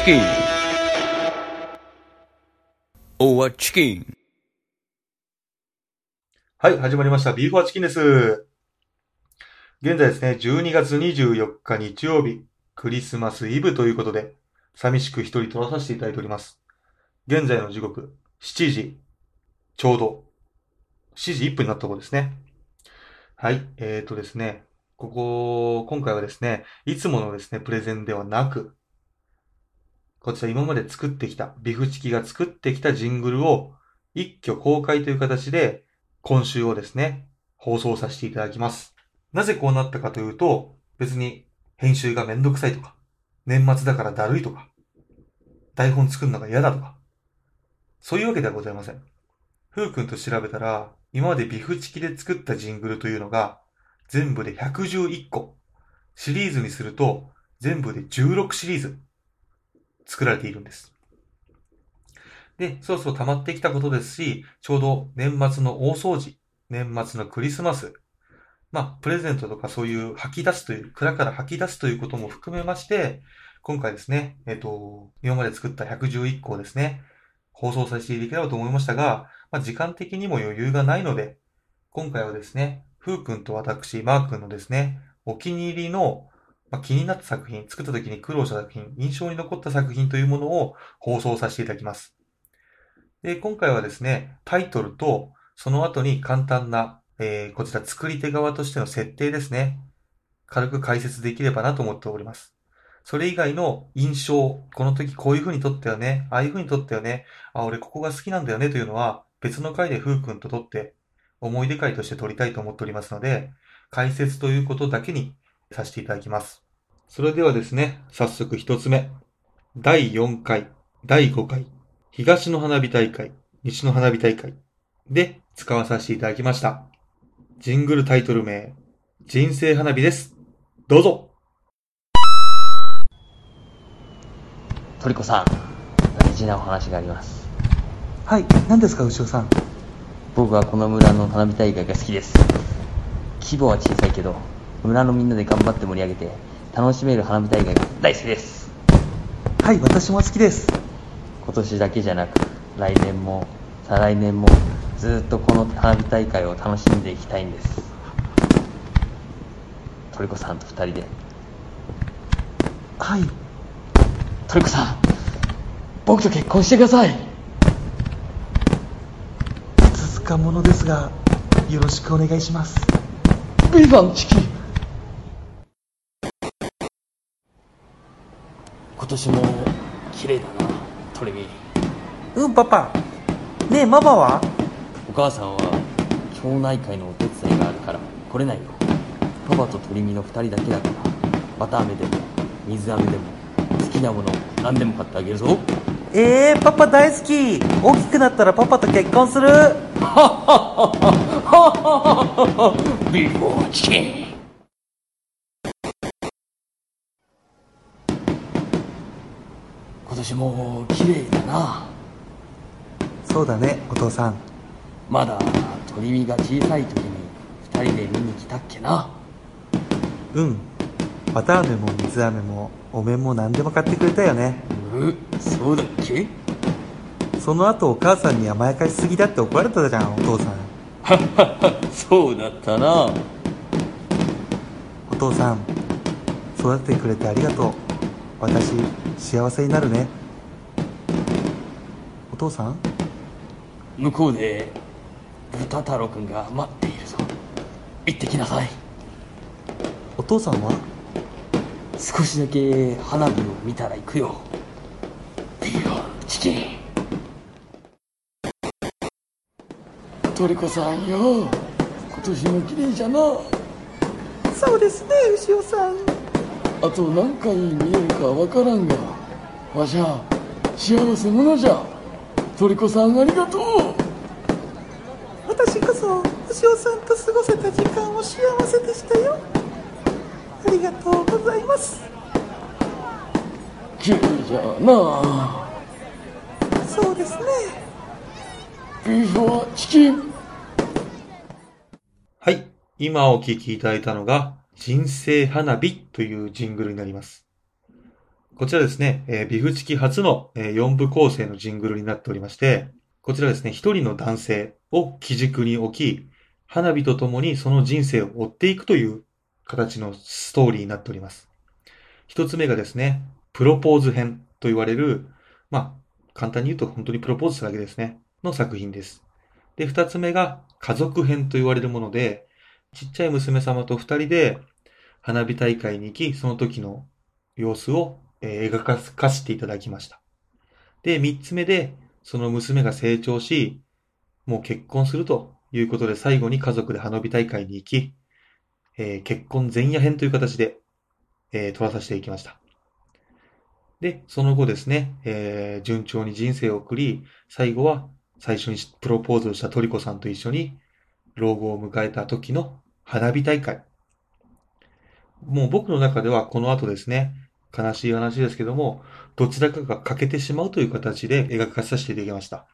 チキン。おわチキン。はい、始まりました。ビーフォアチキンです。現在ですね、12月24日日曜日、クリスマスイブということで、寂しく一人撮らさせていただいております。現在の時刻、7時、ちょうど、7時1分になったところですね。はい、えーとですね、ここ、今回はですね、いつものですね、プレゼンではなく、こちら今まで作ってきた、ビフチキが作ってきたジングルを一挙公開という形で、今週をですね、放送させていただきます。なぜこうなったかというと、別に編集がめんどくさいとか、年末だからだるいとか、台本作るのが嫌だとか、そういうわけではございません。ふうくんと調べたら、今までビフチキで作ったジングルというのが、全部で111個。シリーズにすると、全部で16シリーズ、作られているんです。で、そろそろ溜まってきたことですし、ちょうど年末の大掃除、年末のクリスマス、まあ、プレゼントとかそういう吐き出すという、蔵から吐き出すということも含めまして、今回ですね、えっ、と、今まで作った111個ですね、放送させていただければと思いましたが、まあ、時間的にも余裕がないので、今回はですね、ふうくんと私、マーくんのですね、お気に入りの、まあ、気になった作品、作った時に苦労した作品、印象に残った作品というものを放送させていただきます。で、今回はですね、タイトルと、その後に簡単な、えー、こちら作り手側としての設定ですね。軽く解説できればなと思っております。それ以外の印象、この時こういう風に撮ったよね、ああいう風に撮ったよね、あ、俺ここが好きなんだよねというのは、別の回でふうくんと撮って、思い出回として撮りたいと思っておりますので、解説ということだけにさせていただきます。それではですね、早速一つ目。第4回、第5回、東の花火大会、西の花火大会で使わさせていただきました。ジングルタイトル名、人生花火です。どうぞトリコさん、大事なお話があります。はい、何ですか、牛尾さん。僕はこの村の花火大会が好きです。規模は小さいけど、村のみんなで頑張って盛り上げて、楽しめる花火大会が大好きです。はい、私も好きです。今年だけじゃなく、来年も、再来年も、ずっとこの花火大会を楽しんでいきたいんです。トリコさんと二人で。はい、トリコさん、僕と結婚してください。いつつかものですが、よろしくお願いします。ビバンチキ年も綺麗だなトレミうん、パパ。ねえ、ママは？お母さんは町内会のお手伝いがあるから来れないよ。パパとトリミの2人だけだから。綿飴でも水飴でも好きなもの何でも買ってあげるぞ。えー、パパ大好き。大きくなったらパパと結婚する。ビフォーチキン年も綺麗だなそうだね、お父さん。まだ鳥見が小さい時に2人で見に来たっけなうん。綿飴も水飴も、お面も何でも買ってくれたよね。うそうだっけ？その後お母さんに甘やかしすぎだって怒られたじゃん、お父さん。そうだったなお父さん、育ててくれてありがとう。私、幸せになるね。お父さん？向こうで豚太郎くんが待っているぞ。行ってきなさい。お父さんは？少しだけ花火を見たら行くよ。ビーフチキン。トリコさんよ。今年も綺麗じゃなそうですね、牛尾さん。あと何回見えるかわからんがわしゃ幸せ者じゃ。トリコさんありがとう。私こそ牛尾さんと過ごせた時間を幸せでしたよ。ありがとうございます。綺麗じゃな。そうですね。ビーフはチキン。はい。今お聞きいただいたのが、人生花火というジングルになります。こちらですね、えービフチキ初の、え4部構成のジングルになっておりまして、こちらですね、一人の男性を基軸に置き、花火と共にその人生を追っていくという形のストーリーになっております。一つ目がですね、プロポーズ編と言われる、まあ、簡単に言うと本当にプロポーズしただけですね、の作品です。で、二つ目が家族編と言われるもので、ちっちゃい娘様と二人で花火大会に行き、その時の様子を、えー映画化化していただきました。で、三つ目で、その娘が成長し、もう結婚するということで最後に家族で花火大会に行き、えー結婚前夜編という形で、えー撮らさせていきました。で、その後ですね、えー順調に人生を送り、最後は最初にプロポーズをしたトリコさんと一緒に老後を迎えた時の花火大会。もう僕の中ではこの後ですね、悲しい話ですけども、どちらかが欠けてしまうという形で描かさせていただきました。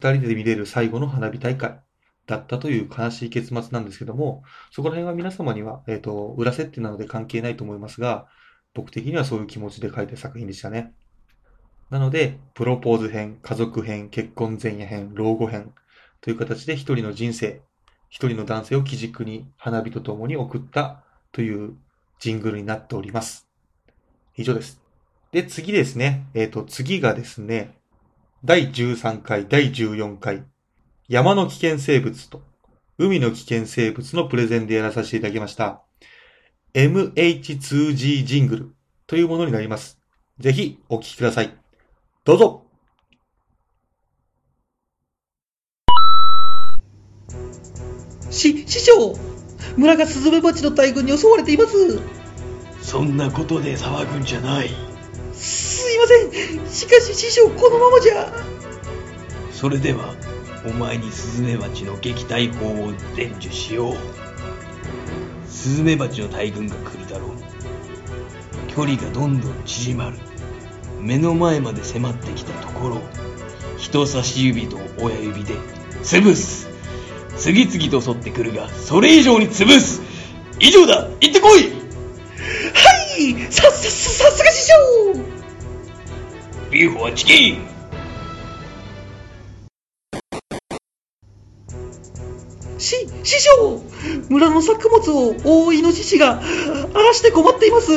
二人で見れる最後の花火大会だったという悲しい結末なんですけども、そこら辺は皆様には、えっ、と、裏設定なので関係ないと思いますが、僕的にはそういう気持ちで書いた作品でしたね。なので、プロポーズ編、家族編、結婚前夜編、老後編という形で一人の人生、一人の男性を基軸に花火と共に送ったというジングルになっております。以上です。で、次ですね。えっ、と、次がですね、第13回、第14回、山の危険生物と海の危険生物のプレゼンでやらさせていただきました。MH2G ジングルというものになります。ぜひお聴きください。どうぞし、師匠村がスズメバチの大群に襲われています。そんなことで騒ぐんじゃない。すいません。しかし師匠このままじゃ。それではお前にスズメバチの撃退法を伝授しよう。スズメバチの大群が来るだろう。距離がどんどん縮まる。目の前まで迫ってきたところを人差し指と親指で潰す次々と襲ってくるがそれ以上に潰す。以上だ。行ってこい。はいさ、さ、ささすが師匠。ビューフはチキン。し、師匠村の作物を大イノシシが荒らして困っています。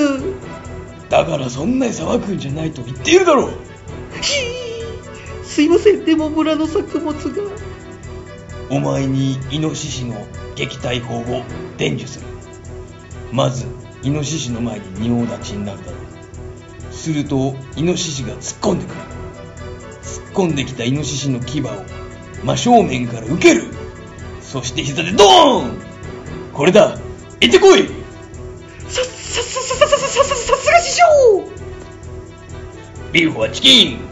だからそんなに騒ぐんじゃないと言っているだろう。ひーすいません。でも村の作物がお前にイノシシの撃退法を伝授する。まずイノシシの前に仁王立ちになるだろう。するとイノシシが突っ込んでくる。突っ込んできたイノシシの牙を真正面から受ける。そして膝でドーン。これだ。行ってこい。さ、さ、さ、さ、さ、さ、さ、さ、さすが師匠。ビーフはチキン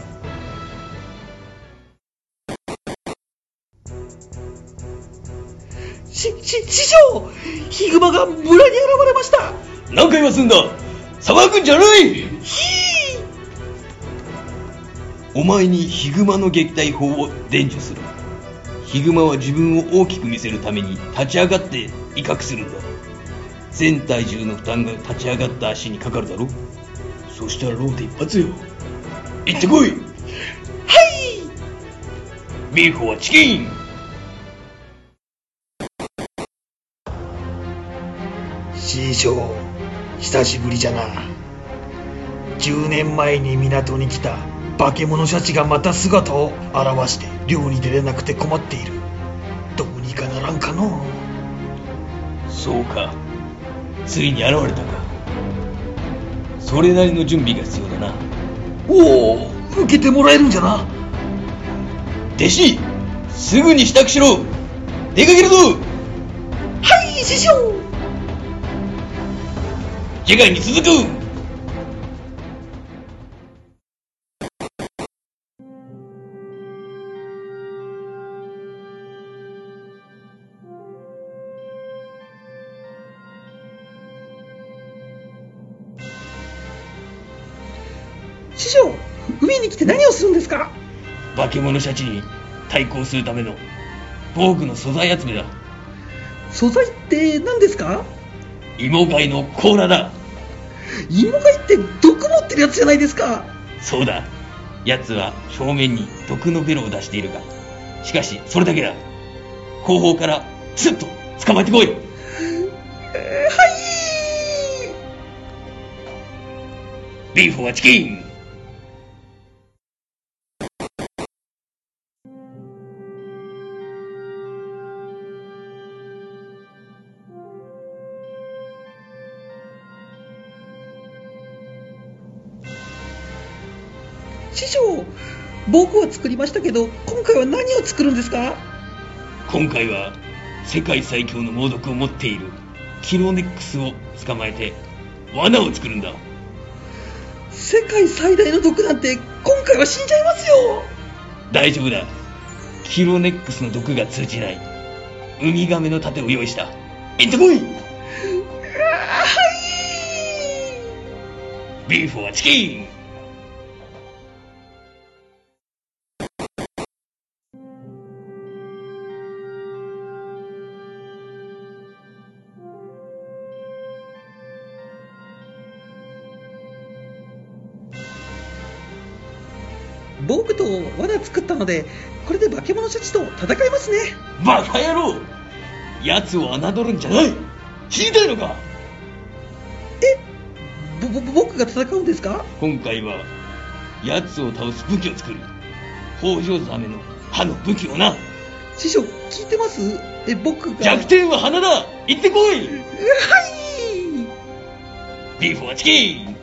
し、し、師匠ヒグマが村に現れました。何回は済んだ。騒ぐんじゃない。ひー。お前にヒグマの撃退法を伝授する。ヒグマは自分を大きく見せるために立ち上がって威嚇するんだ。全体重の負担が立ち上がった足にかかるだろ。そしたらローテ一発よ。行ってこい。はい。ビーフはチキン師匠久しぶりじゃな。10年前に港に来た化け物シャチがまた姿を現して漁に出れなくて困っている。どうにかならんかの。そうか。ついに現れたか。それなりの準備が必要だな。おお受けてもらえるんじゃな。弟子すぐに支度しろ。出かけるぞ。はい師匠次回に続く。師匠海に来て何をするんですか？化け物シャチに対抗するための防具の素材集めだ。素材って何ですか？芋貝の甲羅だ芋がいって毒持ってるやつじゃないですかそうだ。奴は正面に毒のベロを出しているが。しかし、それだけだ。後方から、スッと捕まえてこいえーはいビーフはチキン師匠僕は作りましたけど今回は何を作るんですか？今回は、世界最強の猛毒を持っているキロネックスを捕まえて、罠を作るんだ。世界最大の毒なんて今回は死んじゃいますよ大丈夫だ。キロネックスの毒が通じない。ウミガメの盾を用意した。行ってこいビーフはチキン僕と罠作ったのでこれで化け物シャチと戦いますね。バカ野郎！奴を侮るんじゃない！聞いたいのか？ぼぼ僕が戦うんですか？今回は、奴を倒す武器を作る。北条ザメの歯の武器をな。師匠聞いてます？え僕が。弱点は鼻だ！行ってこい！はい！ビーフはチキン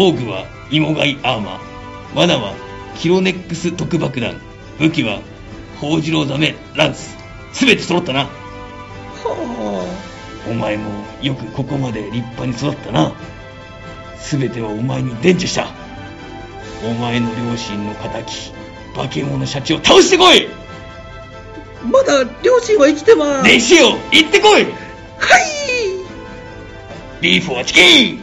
防具は芋貝アーマー。罠はキロネックス特爆弾。武器は北条ザメランス。すべて揃ったな。はお前もよくここまで立派に育ったな。すべてはお前に伝授した。お前の両親の仇、化け物シャチを倒してこいあまだ両親は生きてます弟子よ行ってこいはいビーフはチキン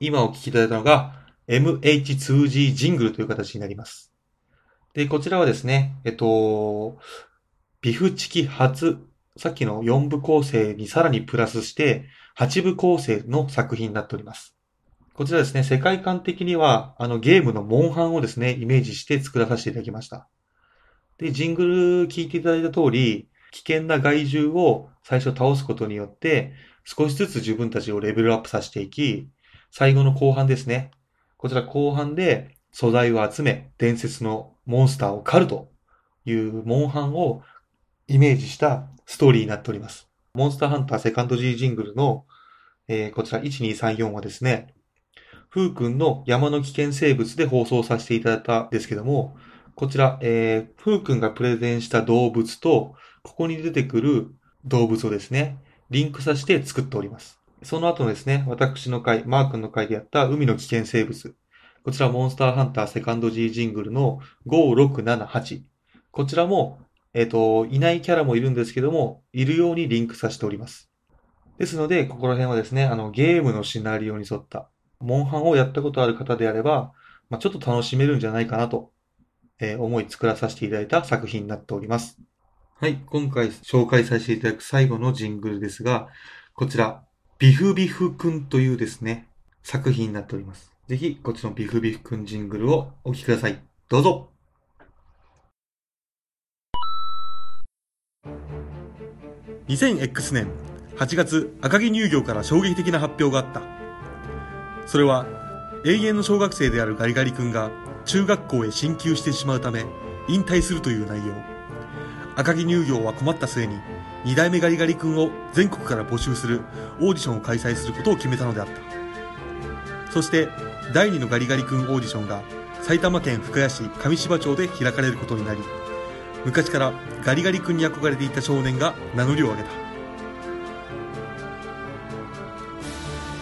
今お聞きいただいたのが、MH2G ジングルという形になります。で、こちらはですね、えっと、ビフチキ初、さっきの4部構成にさらにプラスして、8部構成の作品になっております。こちらですね、世界観的には、あのゲームのモンハンをですね、イメージして作らさせていただきました。で、ジングル聞いていただいた通り、危険な害獣を最初倒すことによって、少しずつ自分たちをレベルアップさせていき、最後の後半ですね。こちら後半で素材を集め、伝説のモンスターを狩るというモンハンをイメージしたストーリーになっております。モンスターハンターセカンド G ジングルの、えーこちら1234はですね、ふうくんの山の危険生物で放送させていただいたんですけども、こちら、えー、ふうくんがプレゼンした動物と、ここに出てくる動物をですね、リンクさせて作っております。その後のですね、私の回、マー君の回でやった海の危険生物。こちらモンスターハンターセカンド G ジングルの5678。こちらも、えっ、と、いないキャラもいるんですけども、いるようにリンクさせております。ですので、ここら辺はですね、あの、ゲームのシナリオに沿った、モンハンをやったことある方であれば、まあ、ちょっと楽しめるんじゃないかなと、えー思い作らさせていただいた作品になっております。はい、今回紹介させていただく最後のジングルですが、こちら、ビフビフくんというですね、作品になっております。ぜひ、こっちのビフビフくんジングルをお聴きください。どうぞ 2000X 年8月赤城乳業から衝撃的な発表があったそれは永遠の小学生であるガリガリ君が中学校へ進級してしまうため引退するという内容赤城乳業は困った末に2代目ガリガリ君を全国から募集するオーディションを開催することを決めたのであった。そして第2のガリガリ君オーディションが埼玉県深谷市上芝町で開かれることになり昔からガリガリ君に憧れていた少年が名乗りを上げた。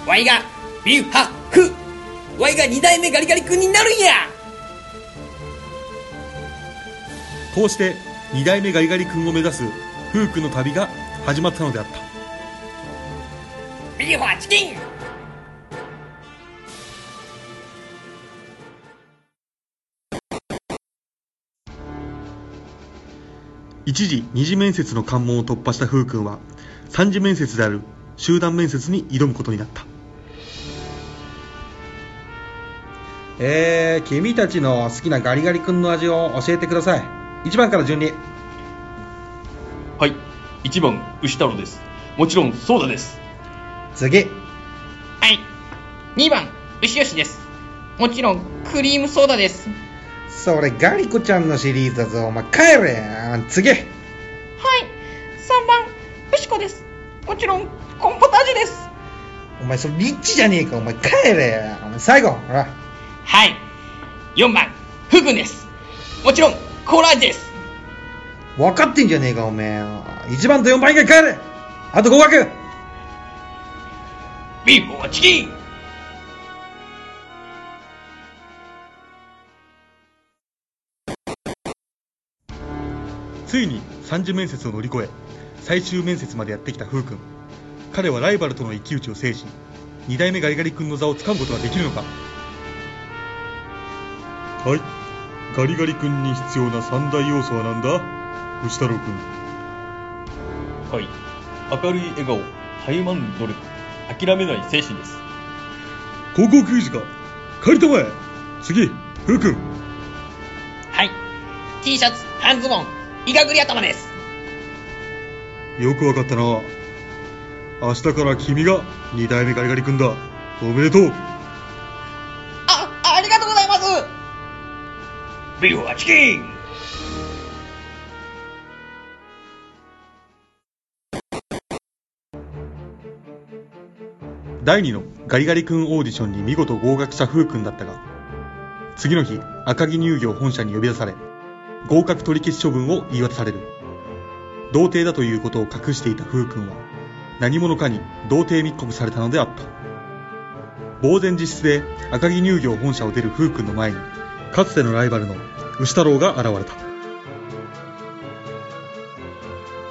ワイがビューハック。ワイが二代目ガリガリ君になるんや。こうして2代目ガリガリ君を目指すフークの旅が始まったのであった。ビューファーチキン。一時二次面接の関門を突破した風君は三次面接である集団面接に挑むことになった。えー、君たちの好きなガリガリ君の味を教えてください。1番から順に。はい。1番、牛太郎です。もちろん、ソーダです。次。はい。2番牛吉です。もちろんクリームソーダです。それガリコちゃんのシリーズだぞお前。帰れ。次。はい。3番牛子です。もちろんコーンポタージュです。お前それリッチじゃねえかお前。帰れ。お前最後。ほら。はい。4番フグです。もちろんコーラ味です。分かってんじゃねえかおめえ1番と4番以外帰れ。あと合格。ビーフはチキン。ついに三次面接を乗り越え最終面接までやってきた風君。彼はライバルとの一騎打ちを制し二代目ガリガリ君の座を掴むことができるのか。はい。ガリガリ君に必要な三大要素は何だ？牛太郎君はい。明るい笑顔、たゆまぬ努力、諦めない精神です。高校球児か。借りたまえ。次風君はい。T シャツ半ズボンイガグリ頭です。よくわかったな。明日から君が二代目ガリガリ君だ。おめでとう。あありがとうございます。ビーフはチキン第2のガリガリ君オーディションに見事合格した風君だったが、次の日、赤城乳業本社に呼び出され、合格取り消し処分を言い渡される。童貞だということを隠していた風君は、何者かに童貞密告されたのであった。呆然自失で赤城乳業本社を出る風君の前に、かつてのライバルの牛太郎が現れた。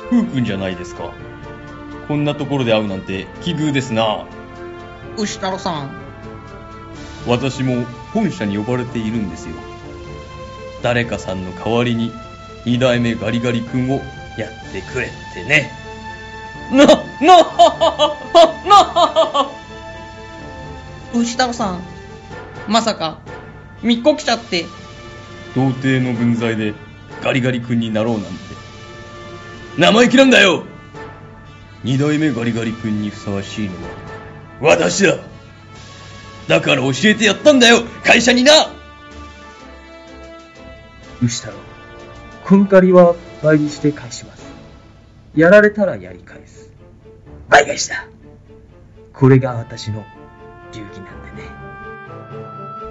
ふうくんじゃないですか。こんなところで会うなんて奇遇ですな。牛太郎さん私も本社に呼ばれているんですよ。誰かさんの代わりに二代目ガリガリ君をやってくれってね。な、な、な、牛太郎さんまさか密告者って童貞の分際でガリガリ君になろうなんて。生意気なんだよ二代目ガリガリ君にふさわしいのは私だだから教えてやったんだよ会社にな牛太郎、こん借りは倍にして返します。やられたらやり返す。倍返しだ。これが私の流儀なんでね。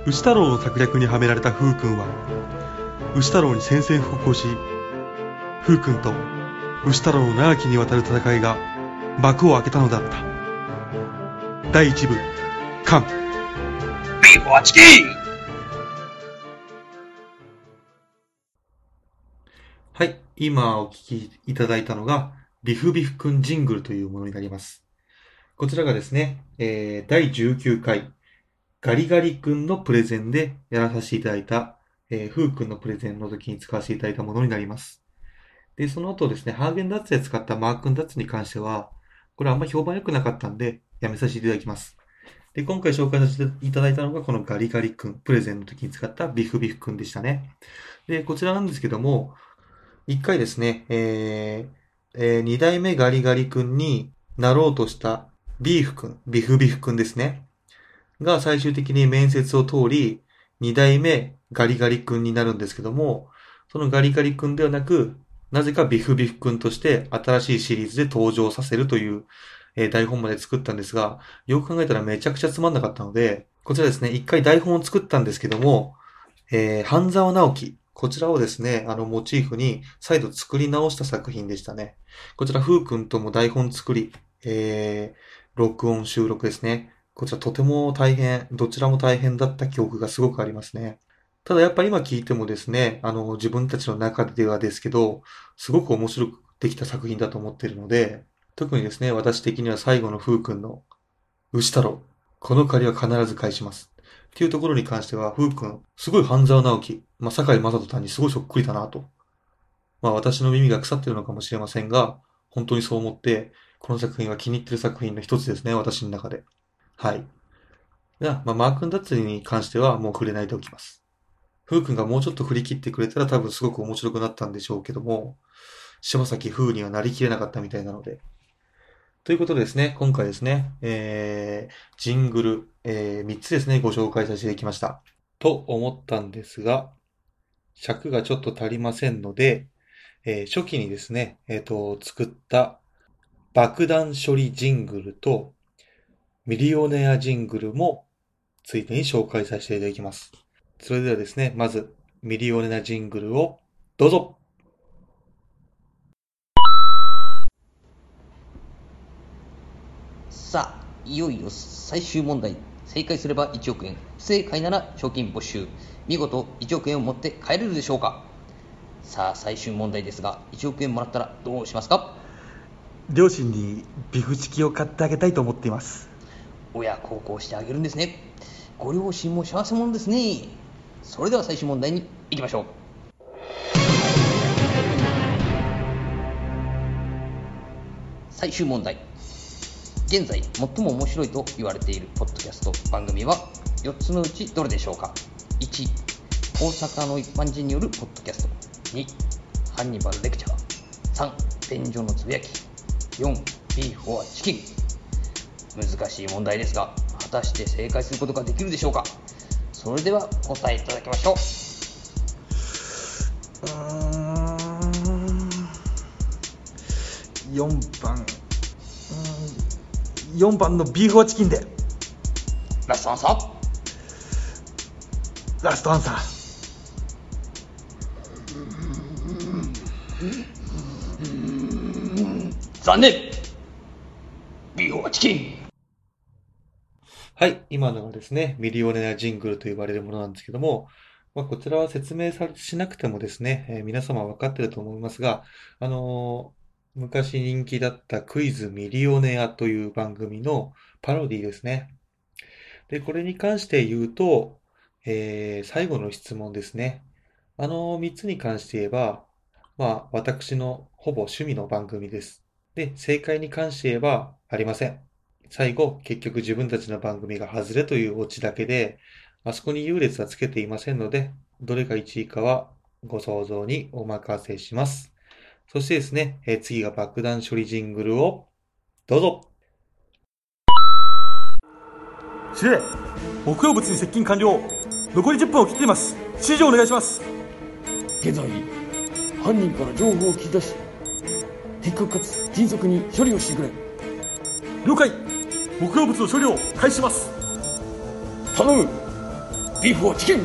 牛太郎の策略にはめられた風君は、牛太郎に宣戦布告をし、風君と牛太郎の長きにわたる戦いが幕を開けたのだった。第一部、完。ビーフはチキンはい。今お聞きいただいたのが、ビフビフくんジングルというものになります。こちらがですね、えー、第19回、ガリガリくんのプレゼンでやらさせていただいた、えー、フーくんのプレゼンの時に使わせていただいたものになります。で、その後ですね、ハーゲンダッツで使ったマークンダッツに関しては、これあんま評判良くなかったんで、やめさせていただきます。で、今回紹介させていただいたのが、このガリガリくん、プレゼンの時に使ったビフビフくんでしたね。で、こちらなんですけども、一回ですね、えー、えー二代目ガリガリ君になろうとしたビーフ君、ビフビフ君ですね。が最終的に面接を通り、二代目ガリガリ君になるんですけども、そのガリガリ君ではなく、なぜかビフビフ君として新しいシリーズで登場させるという、え台本まで作ったんですが、よく考えたらめちゃくちゃつまんなかったので、こちらですね、一回台本を作ったんですけども、えー半沢直樹、こちらをですね、あの、モチーフに再度作り直した作品でしたね。こちら、ふうくんとも台本作り、えー、録音収録ですね。こちらとても大変、どちらも大変だった記憶がすごくありますね。ただやっぱ今聞いてもですね、あの、自分たちの中ではですけど、すごく面白くできた作品だと思っているので、特にですね、私的には最後のふうくんの、牛太郎、この借りは必ず返します。っていうところに関しては、ふうくん、すごい半沢直樹、まあ、坂井正人さんにすごいそっくりだなと。まあ、私の耳が腐ってるのかもしれませんが、本当にそう思って、この作品は気に入ってる作品の一つですね、私の中で。はい。では、まあ、マー君ダッツリに関してはもう触れないでおきます。ふうくんがもうちょっと振り切ってくれたら多分すごく面白くなったんでしょうけども、柴崎風にはなりきれなかったみたいなので。ということでですね、今回ですね、えー、ジングル、えー、3つですね、ご紹介させていきました。と思ったんですが、尺がちょっと足りませんので、えー初期にですね、えっ、と、作った爆弾処理ジングルとミリオネアジングルもついでに紹介させていただきます。それではですね、まずミリオネアジングルをどうぞさあ、いよいよ最終問題。正解すれば1億円。不正解なら賞金没収。見事1億円を持って帰れるでしょうかさあ、最終問題ですが、1億円もらったらどうしますか？両親にビフチキを買ってあげたいと思っています。親孝行してあげるんですね。ご両親も幸せ者ですね。それでは最終問題に行きましょう。最終問題。現在最も面白いと言われているポッドキャスト番組は4つのうちどれでしょうか？1大阪の一般人によるポッドキャスト。2ハンニバルレクチャー。3天井のつぶやき。4ビーフォアチキン。難しい問題ですが果たして正解することができるでしょうか？それでは答えいただきましょう。うーん。4番。4番の beef or chicken で。ラストアンサー。ラストアンサー。残念。 beef or chicken。はい、今のはですね、ミリオネアジングルと言われるものなんですけども、まあ、こちらは説明さしなくてもですね、えー皆様分かってると思いますが、あのー昔人気だったクイズミリオネアという番組のパロディですね。で、これに関して言うと、えー最後の質問ですね。あの3つに関して言えば、まあ、私のほぼ趣味の番組です。で、正解に関して言えばありません。最後、結局自分たちの番組が外れというオチだけで、あそこに優劣はつけていませんので、どれが1位かはご想像にお任せします。そしてですね、えー次が爆弾処理ジングルをどうぞ。司令木曜物に接近完了。残り10分を切っています。指示をお願いします。現在犯人から情報を聞き出し的確かつ迅速に処理をしてくれ。了解。木曜物の処理を開始します。頼む。ビーフォアチキン。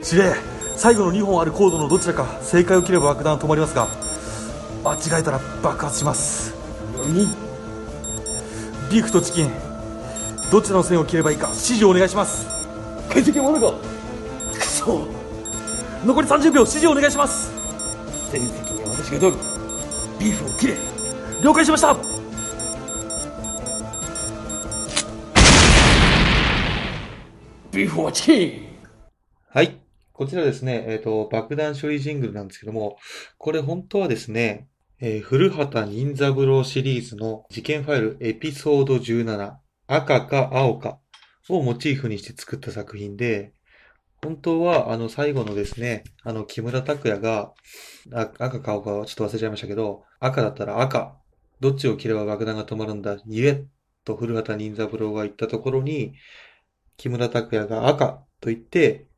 司令最後の2本あるコードのどちらか正解を切れば爆弾は止まりますが間違えたら爆発します。何ビーフとチキンどちらの線を切ればいいか指示をお願いします。解析はまだか。くそ残り30秒指示をお願いします。全責任は私が取るビーフを切れ。了解しました。ビーフォアチキン。はい。こちらですね、えっ、と、爆弾処理ジングルなんですけども、これ本当はですね、えー古畑任三郎シリーズの事件ファイルエピソード17、赤か青かをモチーフにして作った作品で、本当はあの最後のですね、あの木村拓哉が、赤か青かはちょっと忘れちゃいましたけど、赤だったら赤、どっちを切れば爆弾が止まるんだ、言え、と古畑任三郎が言ったところに、木村拓哉が赤と言って、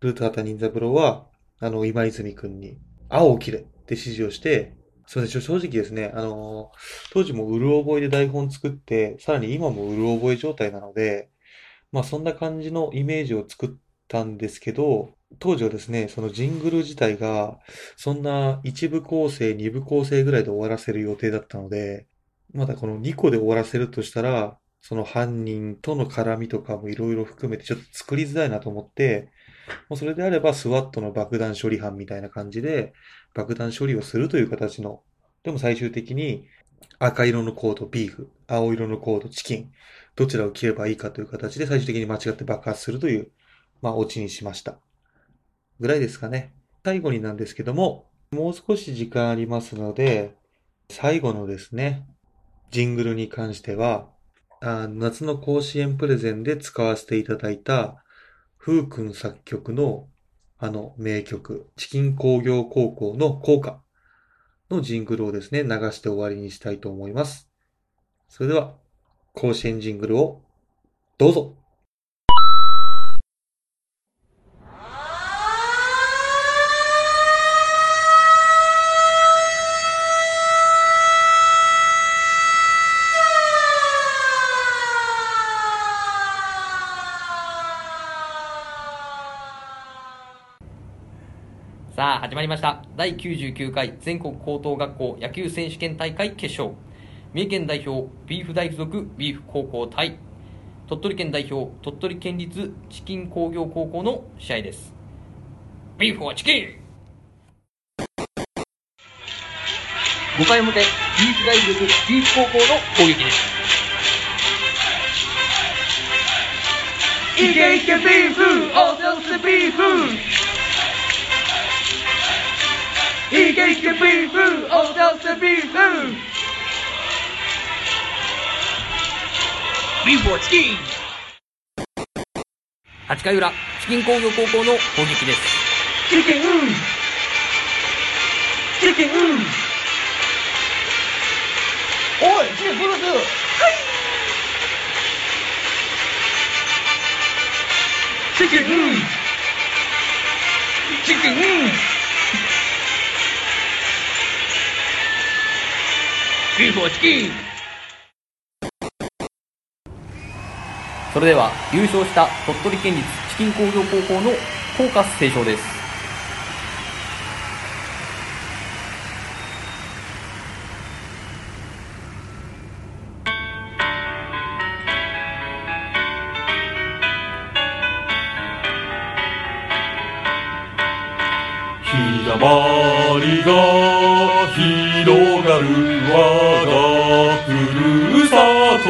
ルート畑任三郎は、あの、今泉くんに、青を切れって指示をして、すみません、正直ですね、あの、当時もうる覚えで台本作って、さらに今もうる覚え状態なので、まあそんな感じのイメージを作ったんですけど、当時はですね、そのジングル自体が、そんな一部構成、二部構成ぐらいで終わらせる予定だったので、まだこの2個で終わらせるとしたら、その犯人との絡みとかもいろいろ含めてちょっと作りづらいなと思って、もうそれであれば、スワットの爆弾処理班みたいな感じで、爆弾処理をするという形の、でも最終的に赤色のコードビーフ、青色のコードチキン、どちらを切ればいいかという形で最終的に間違って爆発するという、まあ、オチにしました。ぐらいですかね。最後になんですけども、もう少し時間ありますので、最後のですね、ジングルに関しては、あ夏の甲子園プレゼンで使わせていただいた、ふうくん作曲のあの名曲、チキン工業高校の校歌のジングルをですね、流して終わりにしたいと思います。それでは、甲子園ジングルをどうぞ。さあ始まりました。第99回全国高等学校野球選手権大会決勝。三重県代表ビーフ大附属ビーフ高校対鳥取県代表鳥取県立チキン工業高校の試合です。ビーフはチキン！5回表ビーフ大附属ビーフ高校の攻撃です。いけいけビーフおせおせビーフ！いけいけビーフおせおせビーフビーフはチキン。8回裏チキン工業高校の攻撃です。チキンチキンおいチキンブルースチキンチキンチキンそれでは優勝した鳥取県立チキン工業高校の校歌斉唱です。日だまりが広がる我がふるさと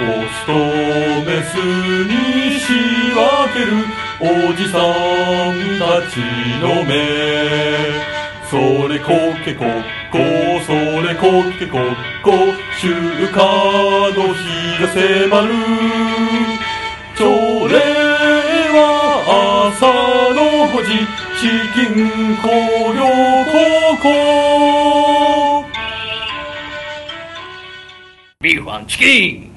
オスとメスに仕分けるおじさんたちの目それこけこっこそれこけこっこ週間の日が迫る朝礼は朝の5時チキン工業高校ビーフンチキン。